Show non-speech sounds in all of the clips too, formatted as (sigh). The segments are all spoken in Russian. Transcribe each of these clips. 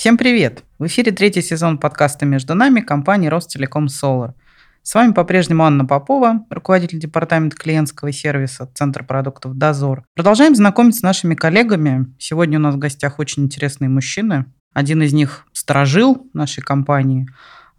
Всем привет! В эфире третий сезон подкаста «Между нами» компании Ростелеком Solar. С вами по-прежнему Анна Попова, руководитель департамента клиентского сервиса Центра продуктов «Дозор». Продолжаем знакомиться с нашими коллегами. Сегодня у нас в гостях очень интересные мужчины. Один из них сторожил нашей компании,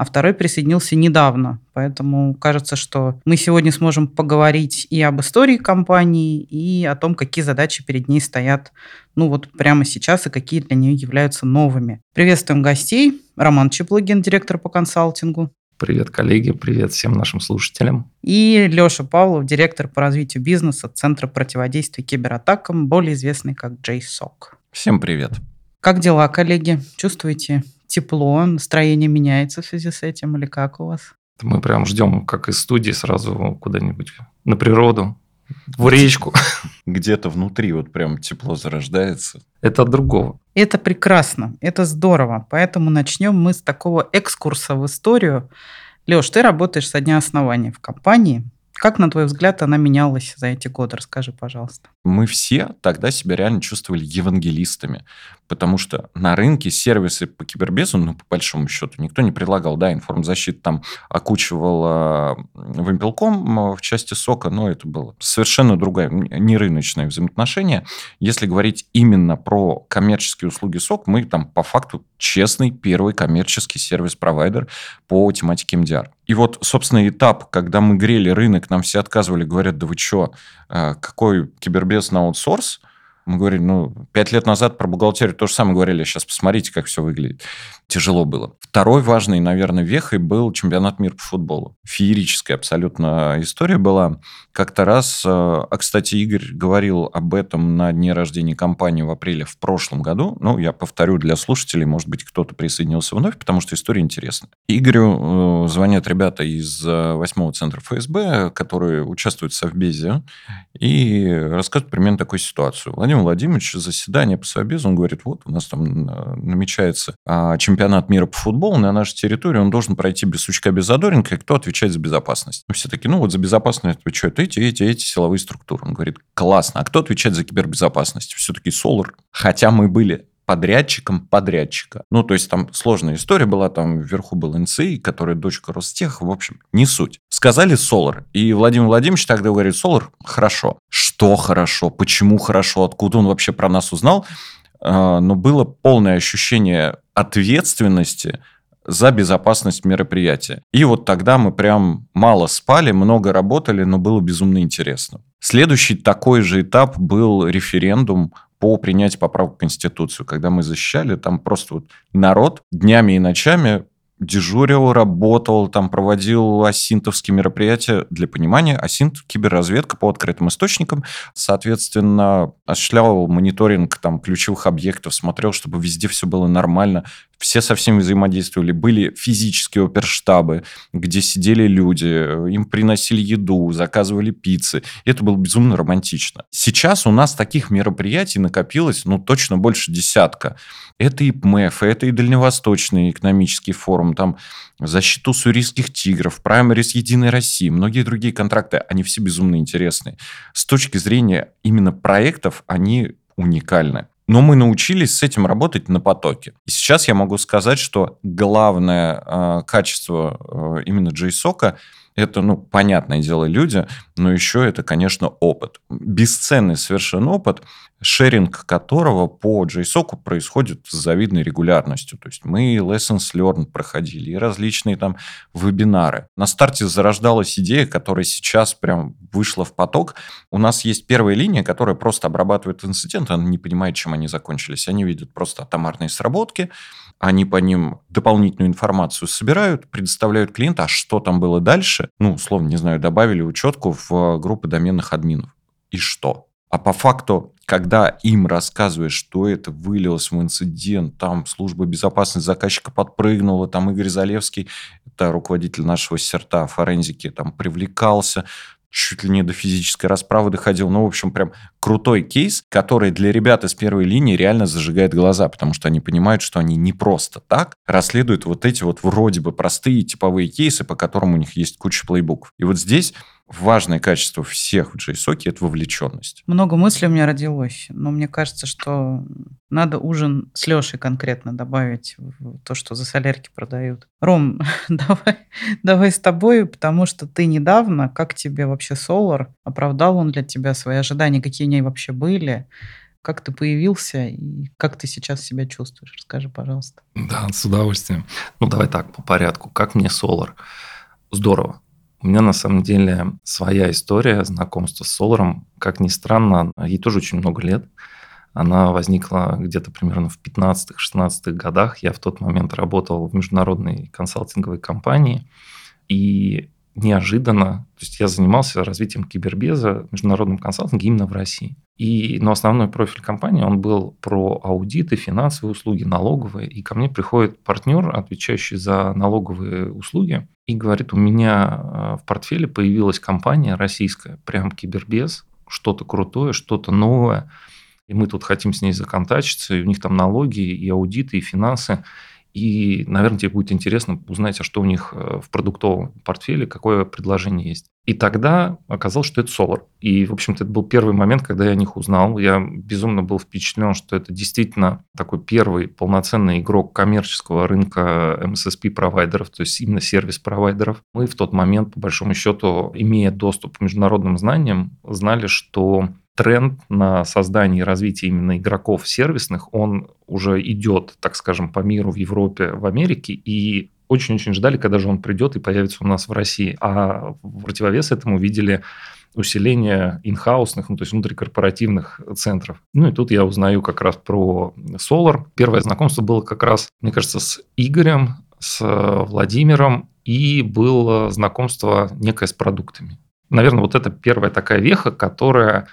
а второй присоединился недавно. Поэтому кажется, что мы сегодня сможем поговорить и об истории компании, и о том, какие задачи перед ней стоят, ну вот прямо сейчас, и какие для нее являются новыми. Приветствуем гостей. Роман Чеплыгин, директор по консалтингу. Привет, коллеги, привет всем нашим слушателям. И Леша Павлов, директор по развитию бизнеса Центра противодействия кибератакам, более известный как JSOC. Всем привет. Как дела, коллеги? Чувствуете тепло, настроение меняется в связи с этим или как у вас? Мы прям ждем, как из студии, сразу куда-нибудь на природу, в речку. (laughs) Где-то внутри вот прям тепло зарождается. Это от другого. Это прекрасно, это здорово. Поэтому начнем мы с такого экскурса в историю. Леш, ты работаешь со дня основания в компании. Как, на твой взгляд, она менялась за эти годы? Расскажи, пожалуйста. Мы все тогда себя реально чувствовали евангелистами, потому что на рынке сервисы по кибербезу, ну, по большому счету, никто не предлагал. Да, информзащита там окучивал э, вымпелком в части сока, но это было совершенно другое, не рыночное взаимоотношение. Если говорить именно про коммерческие услуги сок, мы там по факту честный первый коммерческий сервис-провайдер по тематике MDR. И вот, собственно, этап, когда мы грели рынок, нам все отказывали, говорят, да вы что, а, какой кибербез на аутсорс? Мы говорили, ну, пять лет назад про бухгалтерию то же самое говорили, сейчас посмотрите, как все выглядит тяжело было. Второй важный, наверное, вехой был чемпионат мира по футболу. Феерическая абсолютно история была. Как-то раз, э, а, кстати, Игорь говорил об этом на дне рождения компании в апреле в прошлом году. Ну, я повторю для слушателей, может быть, кто-то присоединился вновь, потому что история интересная. Игорю э, звонят ребята из э, восьмого центра ФСБ, которые участвуют в Совбезе, и рассказывают примерно такую ситуацию. Владимир Владимирович, заседание по Совбезу, он говорит, вот у нас там намечается а, чемпионат мира по футболу на нашей территории, он должен пройти без сучка, без задоринка, и кто отвечает за безопасность? Все таки ну вот за безопасность отвечают эти, эти, эти силовые структуры. Он говорит, классно. А кто отвечает за кибербезопасность? Все-таки Solar. Хотя мы были подрядчиком подрядчика. Ну, то есть там сложная история была, там вверху был НСИ, который дочка Ростех, в общем, не суть. Сказали Solar, и Владимир Владимирович тогда говорит, Solar, хорошо. Что хорошо? Почему хорошо? Откуда он вообще про нас узнал? А, но было полное ощущение ответственности за безопасность мероприятия. И вот тогда мы прям мало спали, много работали, но было безумно интересно. Следующий такой же этап был референдум по принятию поправок в Конституцию, когда мы защищали, там просто вот народ днями и ночами дежурил, работал, там проводил асинтовские мероприятия. Для понимания, асинт – киберразведка по открытым источникам. Соответственно, осуществлял мониторинг там, ключевых объектов, смотрел, чтобы везде все было нормально, все со всеми взаимодействовали. Были физические оперштабы, где сидели люди, им приносили еду, заказывали пиццы. И это было безумно романтично. Сейчас у нас таких мероприятий накопилось, ну, точно больше десятка. Это и ПМЭФ, это и Дальневосточный экономический форум, там защиту сурийских тигров, праймерис Единой России, многие другие контракты, они все безумно интересные. С точки зрения именно проектов, они уникальны. Но мы научились с этим работать на потоке. И сейчас я могу сказать, что главное э, качество э, именно JSOC это, ну, понятное дело, люди, но еще это, конечно, опыт. Бесценный совершенно опыт, шеринг которого по JSOC происходит с завидной регулярностью. То есть мы lessons learned проходили и различные там вебинары. На старте зарождалась идея, которая сейчас прям вышла в поток. У нас есть первая линия, которая просто обрабатывает инциденты, она не понимает, чем они закончились. Они видят просто атомарные сработки, они по ним дополнительную информацию собирают, предоставляют клиенту, а что там было дальше, ну, условно, не знаю, добавили учетку в группы доменных админов. И что? А по факту, когда им рассказываешь, что это вылилось в инцидент, там служба безопасности заказчика подпрыгнула, там Игорь Залевский, это руководитель нашего серта форензики, там привлекался, чуть ли не до физической расправы доходил. Ну, в общем, прям крутой кейс, который для ребят из первой линии реально зажигает глаза, потому что они понимают, что они не просто так расследуют вот эти вот вроде бы простые типовые кейсы, по которым у них есть куча плейбуков. И вот здесь важное качество всех в JSOC – это вовлеченность. Много мыслей у меня родилось, но мне кажется, что надо ужин с Лешей конкретно добавить в то, что за солярки продают. Ром, (laughs) давай, давай с тобой, потому что ты недавно, как тебе вообще Solar? Оправдал он для тебя свои ожидания? Какие они вообще были? Как ты появился и как ты сейчас себя чувствуешь? Расскажи, пожалуйста. Да, с удовольствием. Ну, давай так, по порядку. Как мне Solar? Здорово. У меня на самом деле своя история знакомства с Соларом. Как ни странно, ей тоже очень много лет. Она возникла где-то примерно в 15-16 годах. Я в тот момент работал в международной консалтинговой компании. И неожиданно, то есть я занимался развитием кибербеза в международном консалтинге именно в России. И, но основной профиль компании, он был про аудиты, финансовые услуги, налоговые. И ко мне приходит партнер, отвечающий за налоговые услуги, и говорит, у меня э, в портфеле появилась компания российская, прям кибербез, что-то крутое, что-то новое. И мы тут хотим с ней законтачиться, и у них там налоги, и аудиты, и финансы. И, наверное, тебе будет интересно узнать, а что у них э, в продуктовом портфеле, какое предложение есть. И тогда оказалось, что это Solar. И, в общем-то, это был первый момент, когда я о них узнал. Я безумно был впечатлен, что это действительно такой первый полноценный игрок коммерческого рынка MSSP-провайдеров, то есть именно сервис-провайдеров. Мы в тот момент, по большому счету, имея доступ к международным знаниям, знали, что тренд на создание и развитие именно игроков сервисных, он уже идет, так скажем, по миру, в Европе, в Америке, и очень-очень ждали, когда же он придет и появится у нас в России. А в противовес этому видели усиление инхаусных, ну, то есть внутрикорпоративных центров. Ну, и тут я узнаю как раз про Solar. Первое знакомство было как раз, мне кажется, с Игорем, с Владимиром, и было знакомство некое с продуктами. Наверное, вот это первая такая веха, которая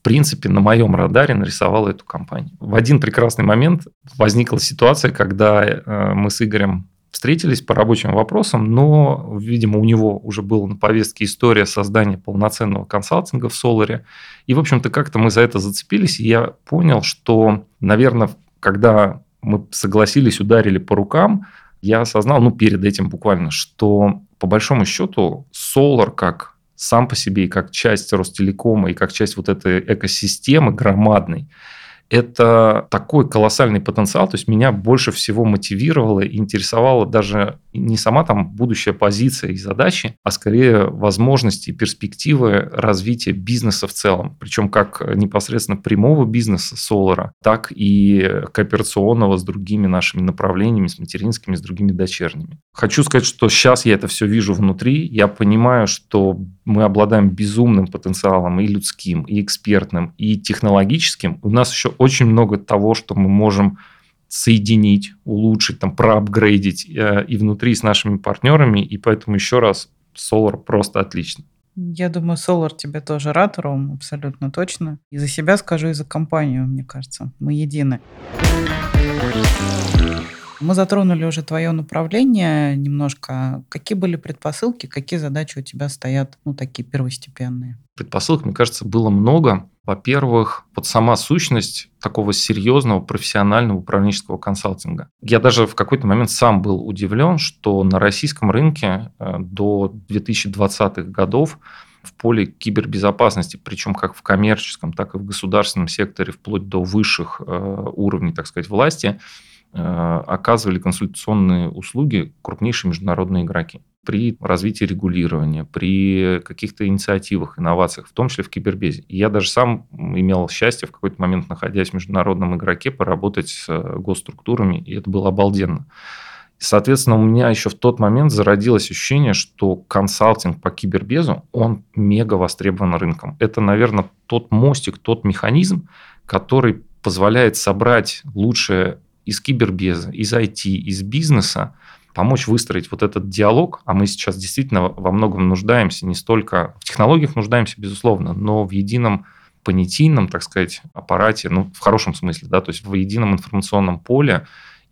в принципе, на моем радаре нарисовала эту компанию. В один прекрасный момент возникла ситуация, когда э, мы с Игорем встретились по рабочим вопросам, но, видимо, у него уже была на повестке история создания полноценного консалтинга в Соларе. И, в общем-то, как-то мы за это зацепились, и я понял, что, наверное, когда мы согласились, ударили по рукам, я осознал, ну, перед этим буквально, что, по большому счету, Solar как сам по себе и как часть Ростелекома, и как часть вот этой экосистемы громадной, это такой колоссальный потенциал, то есть меня больше всего мотивировало и интересовало даже не сама там будущая позиция и задачи, а скорее возможности и перспективы развития бизнеса в целом. Причем как непосредственно прямого бизнеса Солара, так и кооперационного с другими нашими направлениями, с материнскими, с другими дочерними. Хочу сказать, что сейчас я это все вижу внутри, я понимаю, что мы обладаем безумным потенциалом и людским, и экспертным, и технологическим. У нас еще очень много того, что мы можем соединить, улучшить, там, проапгрейдить э, и внутри с нашими партнерами. И поэтому еще раз, Solar просто отлично. Я думаю, Solar тебе тоже рад, Ром, абсолютно точно. И за себя скажу, и за компанию, мне кажется. Мы едины. Мы затронули уже твое направление немножко. Какие были предпосылки, какие задачи у тебя стоят, ну, такие первостепенные? Предпосылок, мне кажется, было много. Во-первых, вот сама сущность такого серьезного профессионального управленческого консалтинга. Я даже в какой-то момент сам был удивлен, что на российском рынке э, до 2020-х годов в поле кибербезопасности, причем как в коммерческом, так и в государственном секторе, вплоть до высших э, уровней, так сказать, власти, оказывали консультационные услуги крупнейшие международные игроки при развитии регулирования, при каких-то инициативах, инновациях, в том числе в кибербезе. Я даже сам имел счастье в какой-то момент, находясь в международном игроке, поработать с э, госструктурами, и это было обалденно. Соответственно, у меня еще в тот момент зародилось ощущение, что консалтинг по кибербезу, он мега востребован рынком. Это, наверное, тот мостик, тот механизм, который позволяет собрать лучшее из кибербеза, из IT, из бизнеса, помочь выстроить вот этот диалог, а мы сейчас действительно во многом нуждаемся, не столько в технологиях нуждаемся, безусловно, но в едином понятийном, так сказать, аппарате, ну, в хорошем смысле, да, то есть в едином информационном поле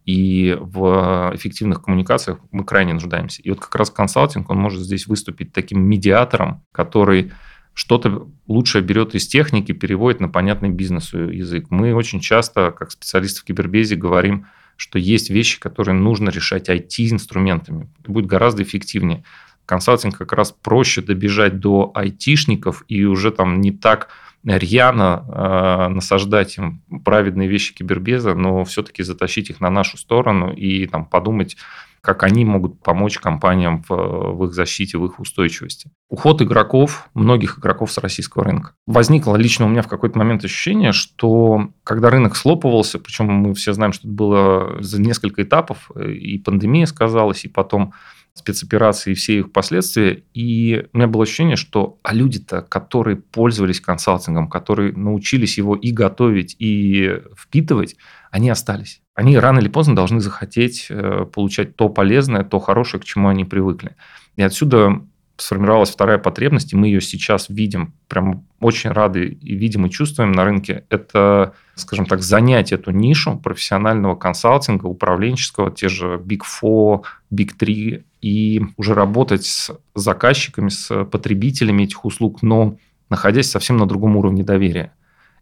и в эффективных коммуникациях мы крайне нуждаемся. И вот как раз консалтинг, он может здесь выступить таким медиатором, который что-то лучшее берет из техники, переводит на понятный бизнесу язык. Мы очень часто, как специалисты в кибербезе, говорим, что есть вещи, которые нужно решать IT-инструментами. Будет гораздо эффективнее. Консалтинг как раз проще добежать до айтишников и уже там не так рьяно э, насаждать им праведные вещи кибербеза, но все-таки затащить их на нашу сторону и там, подумать, как они могут помочь компаниям в, в их защите, в их устойчивости. Уход игроков, многих игроков с российского рынка. Возникло лично у меня в какой-то момент ощущение, что когда рынок слопывался, причем мы все знаем, что это было за несколько этапов, и пандемия сказалась, и потом спецоперации и все их последствия. И у меня было ощущение, что а люди-то, которые пользовались консалтингом, которые научились его и готовить, и впитывать, они остались. Они рано или поздно должны захотеть э, получать то полезное, то хорошее, к чему они привыкли. И отсюда сформировалась вторая потребность, и мы ее сейчас видим, прям очень рады и видим и чувствуем на рынке. Это, скажем так, занять эту нишу профессионального консалтинга, управленческого, те же Big Four, Big Three, и уже работать с заказчиками, с потребителями этих услуг, но находясь совсем на другом уровне доверия.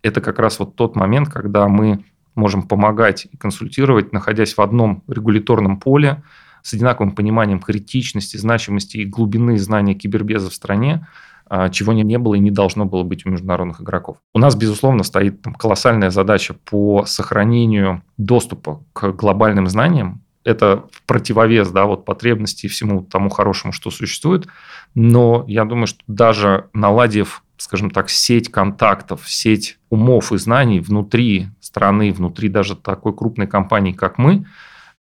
Это как раз вот тот момент, когда мы можем помогать и консультировать, находясь в одном регуляторном поле, с одинаковым пониманием критичности, значимости и глубины знания кибербеза в стране, а, чего не было и не должно было быть у международных игроков. У нас, безусловно, стоит там, колоссальная задача по сохранению доступа к глобальным знаниям. Это противовес да, вот потребности и всему тому хорошему, что существует. Но я думаю, что даже наладив скажем так, сеть контактов, сеть умов и знаний внутри страны, внутри даже такой крупной компании, как мы,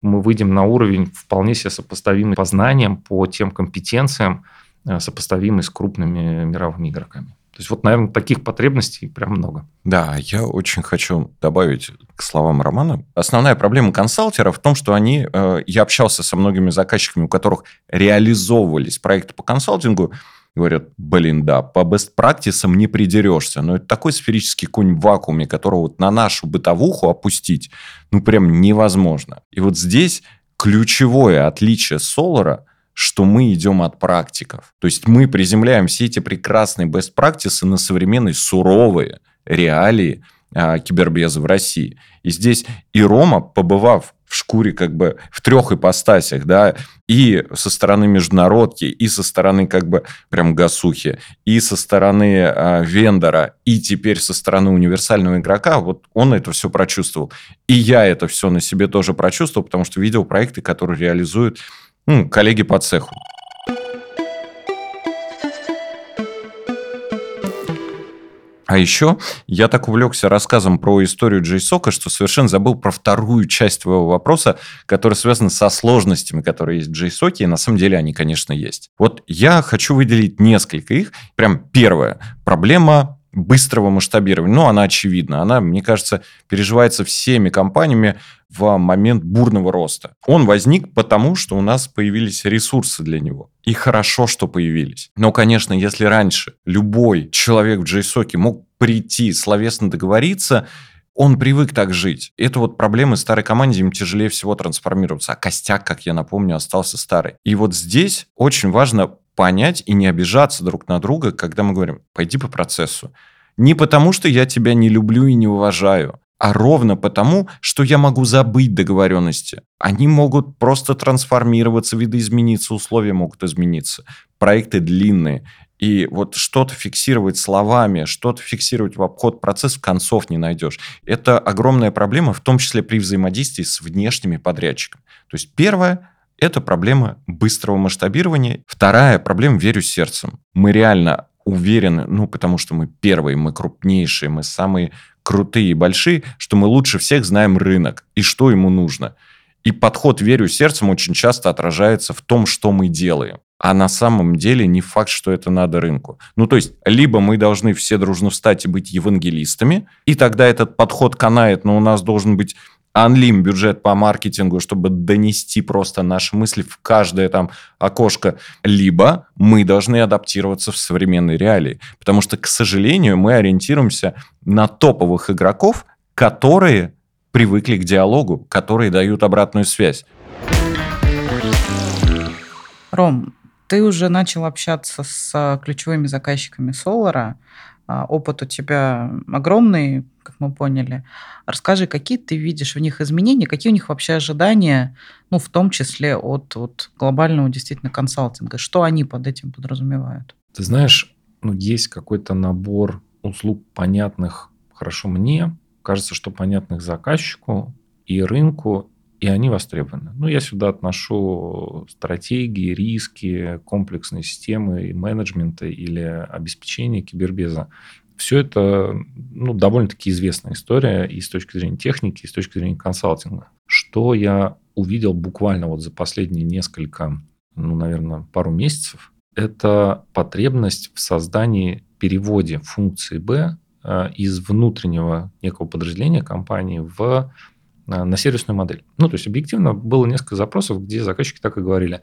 мы выйдем на уровень вполне себе сопоставимый по знаниям, по тем компетенциям, э, сопоставимый с крупными мировыми игроками. То есть вот, наверное, таких потребностей прям много. Да, я очень хочу добавить к словам Романа. Основная проблема консалтера в том, что они... Э, я общался со многими заказчиками, у которых реализовывались проекты по консалтингу, говорят, блин, да, по best практисам не придерешься. Но это такой сферический конь в вакууме, которого вот на нашу бытовуху опустить, ну, прям невозможно. И вот здесь ключевое отличие Солара – что мы идем от практиков. То есть мы приземляем все эти прекрасные best practices на современные суровые реалии а, кибербеза в России. И здесь и Рома, побывав в шкуре как бы в трех ипостасях, да, и со стороны международки, и со стороны как бы прям гасухи, и со стороны э, вендора, и теперь со стороны универсального игрока, вот он это все прочувствовал. И я это все на себе тоже прочувствовал, потому что видел проекты, которые реализуют ну, коллеги по цеху. А еще я так увлекся рассказом про историю JSOC, что совершенно забыл про вторую часть твоего вопроса, которая связана со сложностями, которые есть в JSOC, и на самом деле они, конечно, есть. Вот я хочу выделить несколько их. Прям первая проблема быстрого масштабирования. Ну, она очевидна. Она, мне кажется, переживается всеми компаниями в момент бурного роста. Он возник потому, что у нас появились ресурсы для него. И хорошо, что появились. Но, конечно, если раньше любой человек в JSOC мог прийти, словесно договориться, он привык так жить. Это вот проблемы старой команде, им тяжелее всего трансформироваться. А костяк, как я напомню, остался старый. И вот здесь очень важно понять и не обижаться друг на друга, когда мы говорим, пойди по процессу. Не потому, что я тебя не люблю и не уважаю, а ровно потому, что я могу забыть договоренности. Они могут просто трансформироваться, видоизмениться, условия могут измениться. Проекты длинные. И вот что-то фиксировать словами, что-то фиксировать в обход процессов концов не найдешь. Это огромная проблема, в том числе при взаимодействии с внешними подрядчиками. То есть первое это проблема быстрого масштабирования. Вторая проблема «верю сердцем». Мы реально уверены, ну, потому что мы первые, мы крупнейшие, мы самые крутые и большие, что мы лучше всех знаем рынок и что ему нужно. И подход «верю сердцем» очень часто отражается в том, что мы делаем. А на самом деле не факт, что это надо рынку. Ну, то есть, либо мы должны все дружно встать и быть евангелистами, и тогда этот подход канает, но у нас должен быть анлим бюджет по маркетингу, чтобы донести просто наши мысли в каждое там окошко, либо мы должны адаптироваться в современной реалии. Потому что, к сожалению, мы ориентируемся на топовых игроков, которые привыкли к диалогу, которые дают обратную связь. Ром, Ты уже начал общаться с ключевыми заказчиками Solar. А, опыт у тебя огромный, как мы поняли. Расскажи, какие ты видишь в них изменения, какие у них вообще ожидания, ну, в том числе от, от глобального действительно консалтинга. Что они под этим подразумевают? Ты знаешь, ну, есть какой-то набор услуг, понятных хорошо мне, кажется, что понятных заказчику и рынку, и они востребованы. Ну, я сюда отношу стратегии, риски, комплексные системы менеджмента или обеспечения кибербеза. Все это ну, довольно-таки известная история и с точки зрения техники, и с точки зрения консалтинга. Что я увидел буквально вот за последние несколько, ну, наверное, пару месяцев, это потребность в создании, переводе функции B э, из внутреннего некого подразделения компании в на сервисную модель. Ну, то есть, объективно было несколько запросов, где заказчики так и говорили,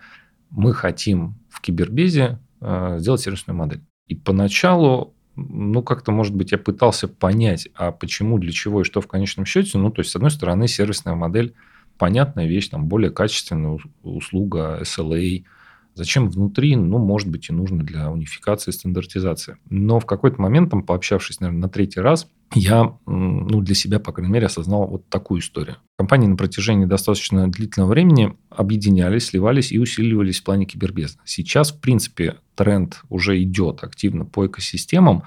мы хотим в кибербезе э, сделать сервисную модель. И поначалу, ну, как-то, может быть, я пытался понять, а почему, для чего и что в конечном счете. Ну, то есть, с одной стороны, сервисная модель – понятная вещь, там, более качественная услуга, SLA – Зачем внутри? Ну, может быть, и нужно для унификации, стандартизации. Но в какой-то момент, там, пообщавшись, наверное, на третий раз, я ну, для себя, по крайней мере, осознал вот такую историю. Компании на протяжении достаточно длительного времени объединялись, сливались и усиливались в плане кибербеза. Сейчас, в принципе, тренд уже идет активно по экосистемам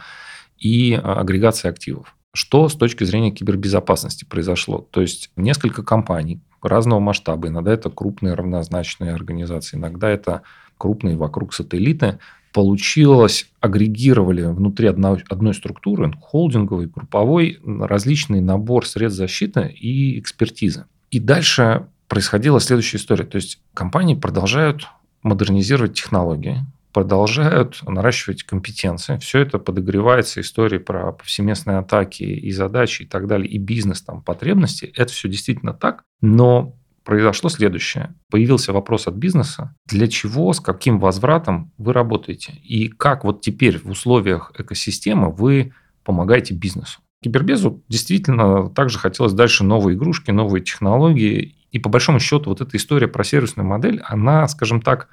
и агрегации активов. Что с точки зрения кибербезопасности произошло? То есть несколько компаний разного масштаба, иногда это крупные равнозначные организации, иногда это крупные вокруг сателлиты, получилось, агрегировали внутри одной, одной структуры, холдинговой, групповой, различный набор средств защиты и экспертизы. И дальше происходила следующая история. То есть компании продолжают модернизировать технологии, продолжают наращивать компетенции. Все это подогревается историей про повсеместные атаки и задачи и так далее, и бизнес, там, потребности. Это все действительно так, но произошло следующее. Появился вопрос от бизнеса, для чего, с каким возвратом вы работаете, и как вот теперь в условиях экосистемы вы помогаете бизнесу. Кибербезу действительно также хотелось дальше новые игрушки, новые технологии. И по большому счету вот эта история про сервисную модель, она, скажем так,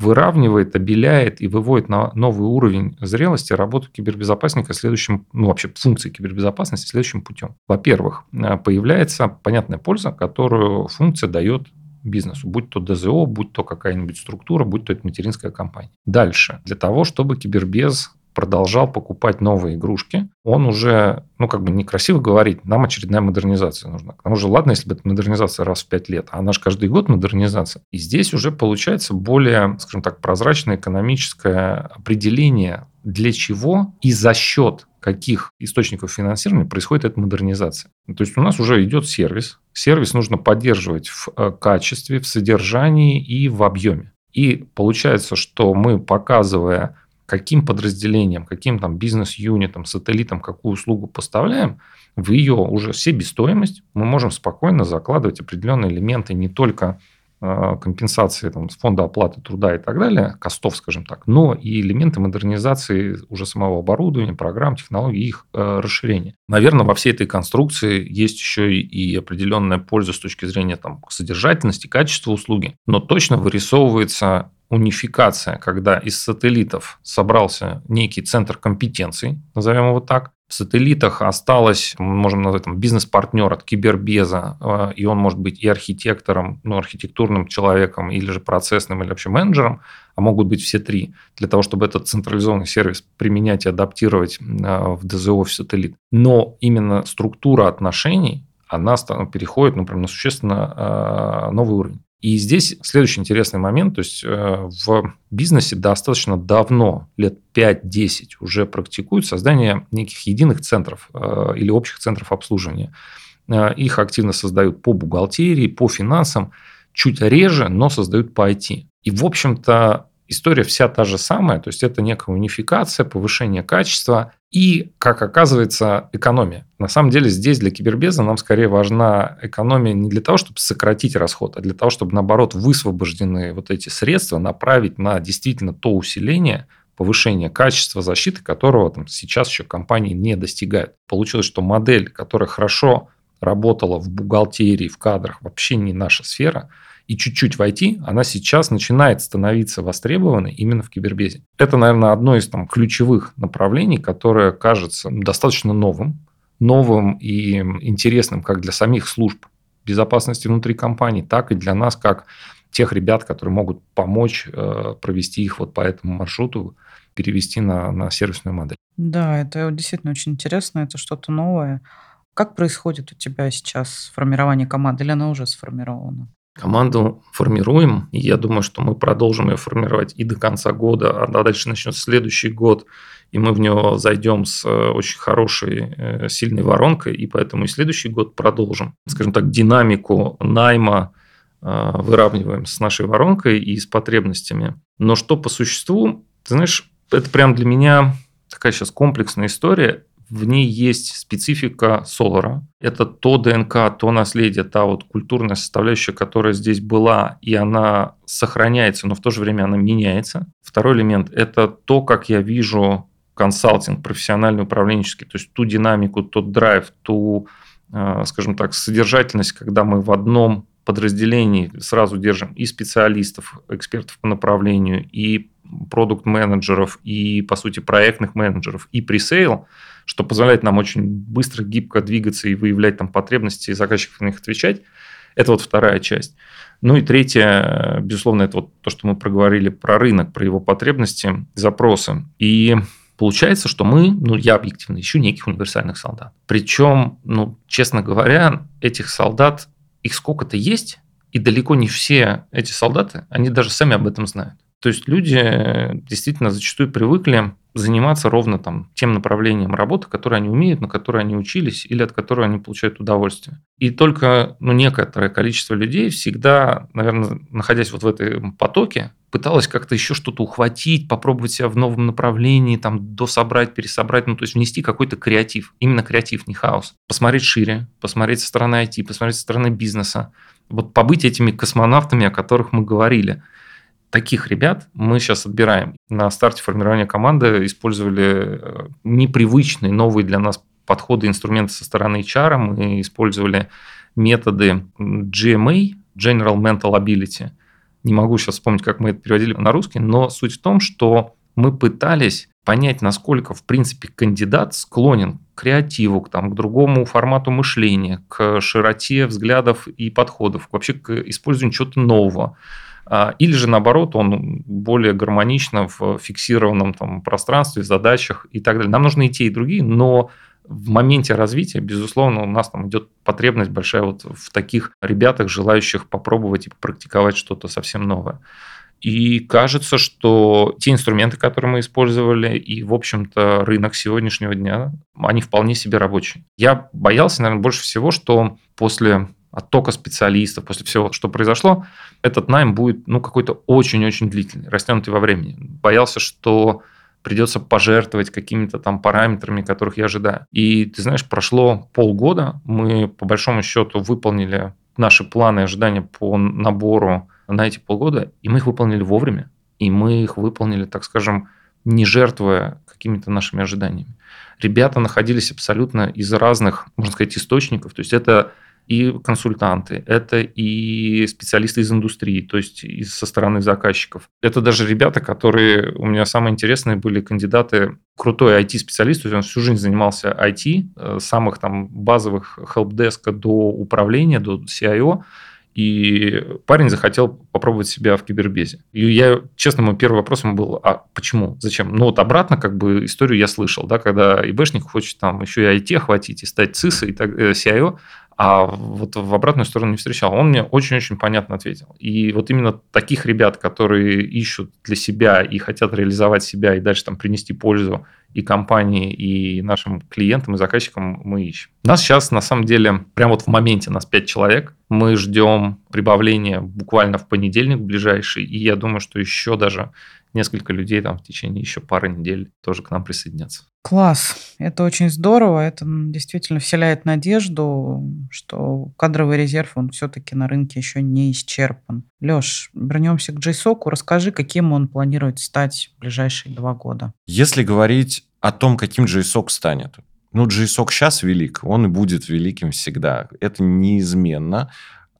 выравнивает, обеляет и выводит на новый уровень зрелости работу кибербезопасника следующим, ну вообще функции кибербезопасности следующим путем. Во-первых, э, появляется понятная польза, которую функция дает бизнесу, будь то ДЗО, будь то какая-нибудь структура, будь то это материнская компания. Дальше, для того, чтобы кибербез продолжал покупать новые игрушки, он уже, ну, как бы некрасиво говорить, нам очередная модернизация нужна. К тому же, ладно, если бы это модернизация раз в пять лет, а она же каждый год модернизация. И здесь уже получается более, скажем так, прозрачное экономическое определение, для чего и за счет каких источников финансирования происходит эта модернизация. То есть у нас уже идет сервис. Сервис нужно поддерживать в э, качестве, в содержании и в объеме. И получается, что мы, показывая каким подразделением, каким там бизнес-юнитом, сателлитом, какую услугу поставляем, в ее уже себестоимость мы можем спокойно закладывать определенные элементы не только Э, компенсации там, с фонда оплаты труда и так далее, костов, скажем так, но и элементы модернизации уже самого оборудования, программ, технологий, их э, расширения. Наверное, во всей этой конструкции есть еще и определенная польза с точки зрения там, содержательности, качества услуги, но точно вырисовывается унификация, когда из сателлитов собрался некий центр компетенций, назовем его так, в сателлитах осталось, можем назвать там, бизнес-партнер от кибербеза, э, и он может быть и архитектором, ну, архитектурным человеком, или же процессным, или вообще менеджером, а могут быть все три, для того, чтобы этот централизованный сервис применять и адаптировать э, в ДЗО, в сателлит. Но именно структура отношений, она переходит ну, прям на существенно э, новый уровень. И здесь следующий интересный момент, то есть э, в бизнесе достаточно давно, лет 5-10, уже практикуют создание неких единых центров э, или общих центров обслуживания. Э, их активно создают по бухгалтерии, по финансам, чуть реже, но создают по IT. И, в общем-то, история вся та же самая, то есть это некая унификация, повышение качества и, как оказывается, экономия. На самом деле здесь для кибербеза нам скорее важна экономия не для того, чтобы сократить расход, а для того, чтобы, наоборот, высвобожденные вот эти средства направить на действительно то усиление, повышение качества защиты, которого там, сейчас еще компании не достигают. Получилось, что модель, которая хорошо работала в бухгалтерии, в кадрах, вообще не наша сфера – и чуть-чуть в IT, она сейчас начинает становиться востребованной именно в кибербезе. Это, наверное, одно из там, ключевых направлений, которое кажется достаточно новым, новым и интересным как для самих служб безопасности внутри компании, так и для нас, как тех ребят, которые могут помочь э, провести их вот по этому маршруту, перевести на, на сервисную модель. Да, это действительно очень интересно, это что-то новое. Как происходит у тебя сейчас формирование команды, или она уже сформирована? Команду формируем, и я думаю, что мы продолжим ее формировать и до конца года, а дальше начнется следующий год, и мы в него зайдем с э, очень хорошей, э, сильной воронкой, и поэтому и следующий год продолжим. Скажем так, динамику найма э, выравниваем с нашей воронкой и с потребностями. Но что по существу, ты знаешь, это прям для меня такая сейчас комплексная история. В ней есть специфика Солара. Это то ДНК, то наследие, та вот культурная составляющая, которая здесь была, и она сохраняется, но в то же время она меняется. Второй элемент – это то, как я вижу консалтинг, профессиональный управленческий, то есть ту динамику, тот драйв, ту, э, скажем так, содержательность, когда мы в одном подразделении сразу держим и специалистов, экспертов по направлению, и продукт-менеджеров, и, по сути, проектных менеджеров, и пресейл, что позволяет нам очень быстро, гибко двигаться и выявлять там потребности заказчиков на них отвечать. Это вот вторая часть. Ну и третье, безусловно, это вот то, что мы проговорили про рынок, про его потребности, запросы. И получается, что мы, ну я объективно ищу неких универсальных солдат. Причем, ну, честно говоря, этих солдат, их сколько-то есть, и далеко не все эти солдаты, они даже сами об этом знают. То есть люди действительно зачастую привыкли заниматься ровно там, тем направлением работы, которое они умеют, на которое они учились или от которого они получают удовольствие. И только ну, некоторое количество людей всегда, наверное, находясь вот в этом потоке, пыталась как-то еще что-то ухватить, попробовать себя в новом направлении, там, дособрать, пересобрать, ну, то есть внести какой-то креатив. Именно креатив, не хаос. Посмотреть шире, посмотреть со стороны IT, посмотреть со стороны бизнеса. Вот побыть этими космонавтами, о которых мы говорили – Таких ребят мы сейчас отбираем. На старте формирования команды использовали э, непривычные, новые для нас подходы, инструменты со стороны HR. Мы использовали методы GMA, General Mental Ability. Не могу сейчас вспомнить, как мы это переводили на русский, но суть в том, что мы пытались понять, насколько, в принципе, кандидат склонен к креативу, к, там, к другому формату мышления, к широте взглядов и подходов, вообще к использованию чего-то нового. А, или же, наоборот, он более гармонично в фиксированном там, пространстве, задачах и так далее. Нам нужны и те, и другие, но в моменте развития, безусловно, у нас там идет потребность большая вот в таких ребятах, желающих попробовать и практиковать что-то совсем новое. И кажется, что те инструменты, которые мы использовали, и, в общем-то, рынок сегодняшнего дня, они вполне себе рабочие. Я боялся, наверное, больше всего, что после оттока специалистов, после всего, что произошло, этот найм будет ну, какой-то очень-очень длительный, растянутый во времени. Боялся, что придется пожертвовать какими-то там параметрами, которых я ожидаю. И ты знаешь, прошло полгода, мы по большому счету выполнили наши планы и ожидания по набору на эти полгода, и мы их выполнили вовремя, и мы их выполнили, так скажем, не жертвуя какими-то нашими ожиданиями. Ребята находились абсолютно из разных, можно сказать, источников. То есть это и консультанты, это и специалисты из индустрии, то есть со стороны заказчиков. Это даже ребята, которые у меня самые интересные были кандидаты, крутой IT-специалист, то есть он всю жизнь занимался IT, э, самых там базовых helpdesk до управления, до CIO, и парень захотел попробовать себя в кибербезе. И я, честно, мой первый вопрос был, а почему, зачем? Ну вот обратно как бы историю я слышал, да, когда ИБшник хочет там еще и IT охватить, и стать ЦИСа, и так, э, CIO, а вот в обратную сторону не встречал. Он мне очень-очень понятно ответил. И вот именно таких ребят, которые ищут для себя и хотят реализовать себя и дальше там принести пользу и компании, и нашим клиентам, и заказчикам мы ищем. Нас сейчас, на самом деле, прямо вот в моменте нас 5 человек. Мы ждем прибавления буквально в понедельник ближайший, и я думаю, что еще даже несколько людей там в течение еще пары недель тоже к нам присоединятся. Класс. Это очень здорово. Это действительно вселяет надежду, что кадровый резерв, он все-таки на рынке еще не исчерпан. Леш, вернемся к JSOC. Расскажи, каким он планирует стать в ближайшие два года. Если говорить о том, каким JSOC станет, ну, JSOC сейчас велик, он и будет великим всегда. Это неизменно.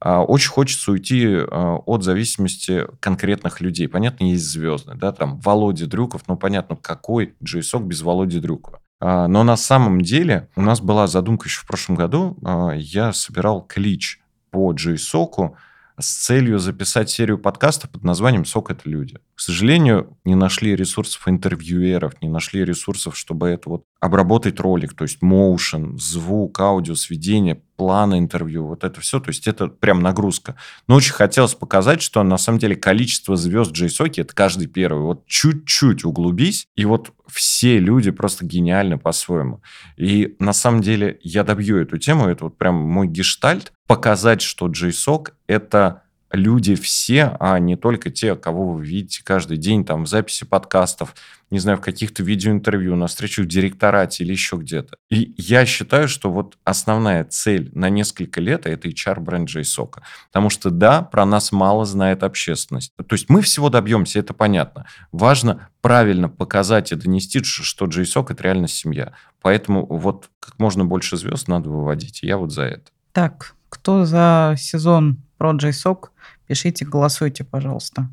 А, очень хочется уйти а, от зависимости конкретных людей. Понятно, есть звезды, да, там Володя Дрюков, ну понятно, какой JSOC без Володи Дрюкова. А, но на самом деле у нас была задумка еще в прошлом году. Я собирал клич по JSOC, с целью записать серию подкастов под названием «Сок – это люди». К сожалению, не нашли ресурсов интервьюеров, не нашли ресурсов, чтобы это вот обработать ролик, то есть motion, звук, аудио, сведение, планы интервью, вот это все, то есть это прям нагрузка. Но очень хотелось показать, что на самом деле количество звезд JSOC – это каждый первый. Вот чуть-чуть углубись, и вот все люди просто гениальны по-своему. И на самом деле я добью эту тему, это вот прям мой гештальт, показать, что JSOC – это люди все, а не только те, кого вы видите каждый день там в записи подкастов, не знаю, в каких-то видеоинтервью, на встречах в директорате или еще где-то. И я считаю, что вот основная цель на несколько лет – это HR-бренд JSOC. Потому что, да, про нас мало знает общественность. То есть мы всего добьемся, это понятно. Важно правильно показать и донести, что JSOC – это реально семья. Поэтому вот как можно больше звезд надо выводить. Я вот за это. Так, кто за сезон про JSOC, пишите, голосуйте, пожалуйста.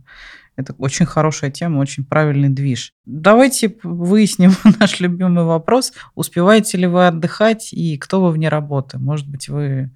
Это очень хорошая тема, очень правильный движ. Давайте выясним (laughs) наш любимый вопрос. Успеваете ли вы отдыхать и кто вы вне работы? Может быть, вы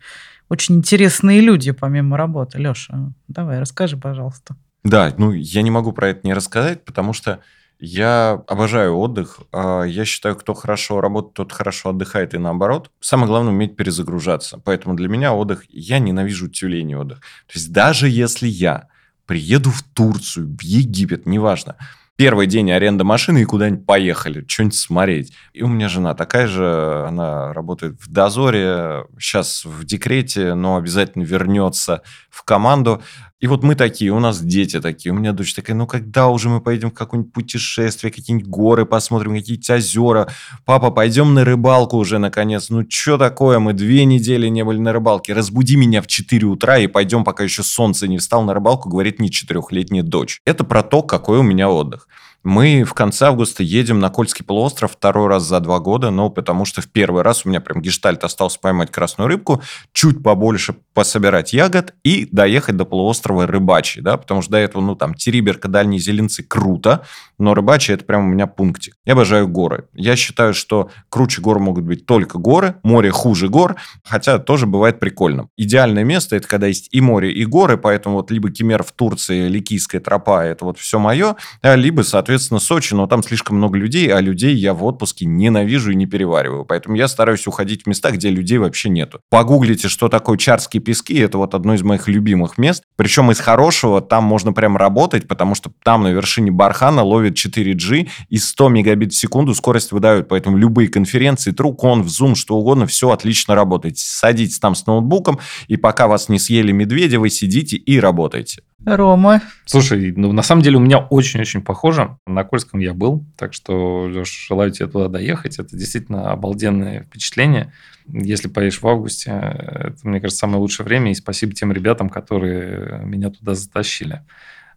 очень интересные люди помимо работы. Леша, давай, расскажи, пожалуйста. Да, ну я не могу про это не рассказать, потому что я обожаю отдых. А, я считаю, кто хорошо работает, тот хорошо отдыхает и наоборот. Самое главное уметь перезагружаться. Поэтому для меня отдых, я ненавижу тюлень отдых. То есть даже если я приеду в Турцию, в Египет, неважно, первый день аренда машины и куда-нибудь поехали, что-нибудь смотреть. И у меня жена такая же, она работает в дозоре, сейчас в декрете, но обязательно вернется в команду. И вот мы такие, у нас дети такие, у меня дочь такая, ну когда уже мы поедем в какое-нибудь путешествие, какие-нибудь горы посмотрим, какие-нибудь озера. Папа, пойдем на рыбалку уже наконец. Ну что такое, мы две недели не были на рыбалке. Разбуди меня в 4 утра и пойдем, пока еще солнце не встал на рыбалку, говорит не четырехлетняя дочь. Это про то, какой у меня отдых. Мы в конце августа едем на Кольский полуостров второй раз за два года, но потому что в первый раз у меня прям гештальт остался поймать красную рыбку, чуть побольше пособирать ягод и доехать до полуострова Рыбачий, да, потому что до этого, ну, там, Териберка, Дальние Зеленцы круто, но Рыбачий – это прям у меня пунктик. Я обожаю горы. Я считаю, что круче гор могут быть только горы, море хуже гор, хотя тоже бывает прикольно. Идеальное место – это когда есть и море, и горы, поэтому вот либо Кемер в Турции, Ликийская тропа – это вот все мое, а либо, соответственно, соответственно, Сочи, но там слишком много людей, а людей я в отпуске ненавижу и не перевариваю. Поэтому я стараюсь уходить в места, где людей вообще нету. Погуглите, что такое Чарские пески. Это вот одно из моих любимых мест. Причем из хорошего там можно прям работать, потому что там на вершине Бархана ловит 4G и 100 мегабит в секунду скорость выдают. Поэтому любые конференции, Трукон, в Zoom, что угодно, все отлично работает. Садитесь там с ноутбуком, и пока вас не съели медведя, вы сидите и работаете. Рома. Слушай, ну на самом деле у меня очень-очень похоже. На Кольском я был, так что, Леш, желаю тебе туда доехать. Это действительно обалденное впечатление. Если поедешь в августе, это, мне кажется, самое лучшее время. И спасибо тем ребятам, которые меня туда затащили.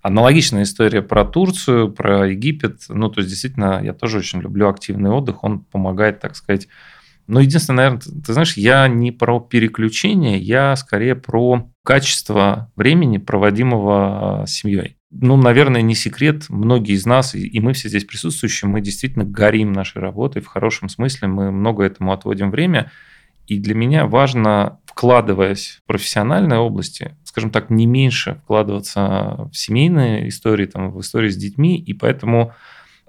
Аналогичная история про Турцию, про Египет. Ну, то есть, действительно, я тоже очень люблю активный отдых. Он помогает, так сказать, ну, единственное, наверное, ты знаешь, я не про переключение, я скорее про качество времени, проводимого а, семьей. Ну, наверное, не секрет, многие из нас, и мы все здесь присутствующие, мы действительно горим нашей работой в хорошем смысле, мы много этому отводим время. И для меня важно, вкладываясь в профессиональной области, скажем так, не меньше вкладываться в семейные истории, там, в истории с детьми, и поэтому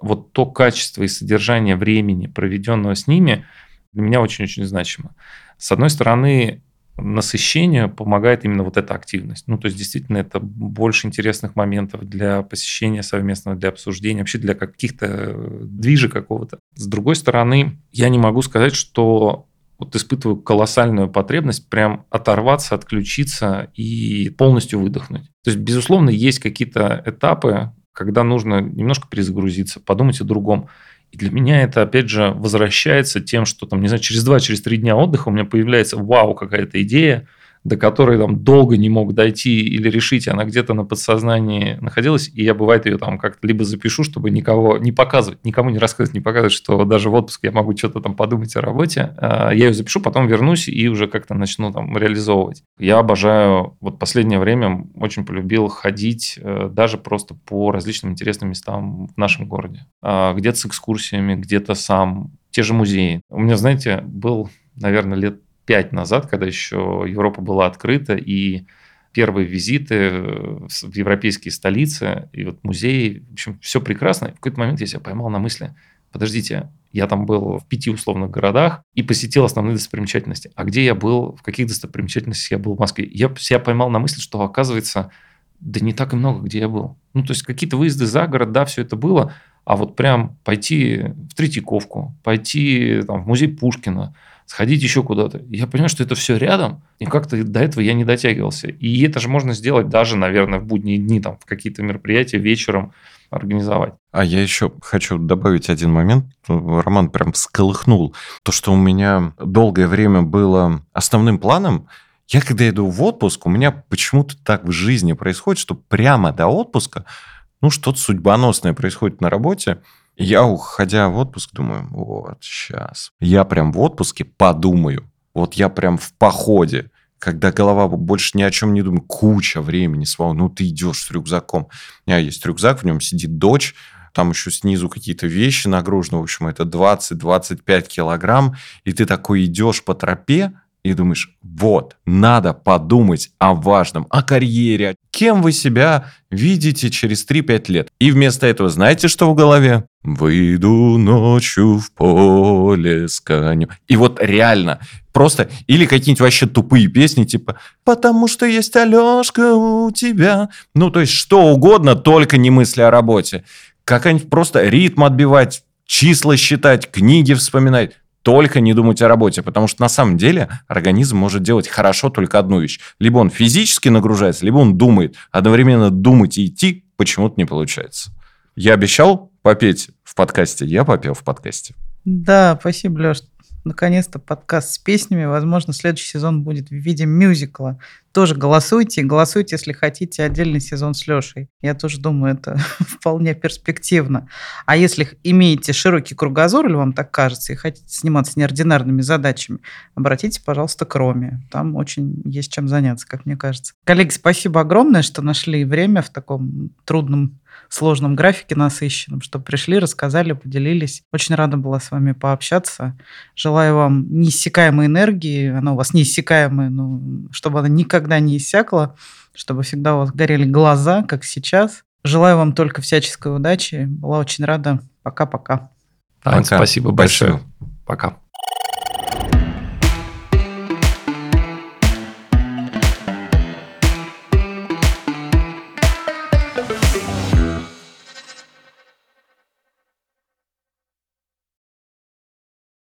вот то качество и содержание времени, проведенного с ними – для меня очень-очень значимо. С одной стороны, насыщению помогает именно вот эта активность. Ну, то есть, действительно, это больше интересных моментов для посещения совместного, для обсуждения, вообще для каких-то э, движа какого-то. С другой стороны, я не могу сказать, что вот испытываю колоссальную потребность прям оторваться, отключиться и полностью выдохнуть. То есть, безусловно, есть какие-то этапы, когда нужно немножко перезагрузиться, подумать о другом. И для меня это, опять же, возвращается тем, что там, не знаю, через два, через три дня отдыха у меня появляется, вау, какая-то идея, до которой там долго не мог дойти или решить, она где-то на подсознании находилась, и я, бывает, ее там как-то либо запишу, чтобы никого не показывать, никому не рассказывать, не показывать, что даже в отпуск я могу что-то там подумать о работе. А, я ее запишу, потом вернусь и уже как-то начну там реализовывать. Я обожаю, вот последнее время очень полюбил ходить э, даже просто по различным интересным местам в нашем городе. А, где-то с экскурсиями, где-то сам, те же музеи. У меня, знаете, был, наверное, лет пять назад, когда еще Европа была открыта, и первые визиты в европейские столицы, и вот музеи, в общем, все прекрасно. В какой-то момент я себя поймал на мысли, подождите, я там был в пяти условных городах и посетил основные достопримечательности. А где я был, в каких достопримечательностях я был в Москве? Я себя поймал на мысли, что, оказывается, да не так и много, где я был. Ну, то есть какие-то выезды за город, да, все это было, а вот прям пойти в Третьяковку, пойти там, в музей Пушкина, сходить еще куда-то. Я понимаю, что это все рядом, и как-то до этого я не дотягивался. И это же можно сделать даже, наверное, в будние дни, там, в какие-то мероприятия вечером организовать. А я еще хочу добавить один момент. Роман прям всколыхнул. То, что у меня долгое время было основным планом, я когда иду в отпуск, у меня почему-то так в жизни происходит, что прямо до отпуска, ну, что-то судьбоносное происходит на работе, я, уходя в отпуск, думаю, вот, сейчас. Я прям в отпуске подумаю. Вот я прям в походе, когда голова больше ни о чем не думает, куча времени свободно. Ну, ты идешь с рюкзаком. У меня есть рюкзак, в нем сидит дочь, там еще снизу какие-то вещи нагружены, в общем, это 20-25 килограмм, и ты такой идешь по тропе, и думаешь, вот, надо подумать о важном, о карьере, кем вы себя видите через 3-5 лет. И вместо этого знаете, что в голове? Выйду ночью в поле с конем. И вот реально, просто, или какие-нибудь вообще тупые песни, типа «Потому что есть Алешка у тебя». Ну, то есть, что угодно, только не мысли о работе. Какая-нибудь просто ритм отбивать, числа считать, книги вспоминать только не думать о работе, потому что на самом деле организм может делать хорошо только одну вещь. Либо он физически нагружается, либо он думает. Одновременно думать и идти почему-то не получается. Я обещал попеть в подкасте, я попел в подкасте. Да, спасибо, Леш наконец-то подкаст с песнями. Возможно, следующий сезон будет в виде мюзикла. Тоже голосуйте. Голосуйте, если хотите отдельный сезон с Лешей. Я тоже думаю, это (laughs) вполне перспективно. А если имеете широкий кругозор, или вам так кажется, и хотите сниматься неординарными задачами, обратитесь, пожалуйста, к Роме. Там очень есть чем заняться, как мне кажется. Коллеги, спасибо огромное, что нашли время в таком трудном сложном графике насыщенном, что пришли, рассказали, поделились. Очень рада была с вами пообщаться. Желаю вам неиссякаемой энергии. Она у вас неиссякаемая, но чтобы она никогда не иссякла, чтобы всегда у вас горели глаза, как сейчас. Желаю вам только всяческой удачи. Была очень рада. Пока-пока. Спасибо большое. Пока.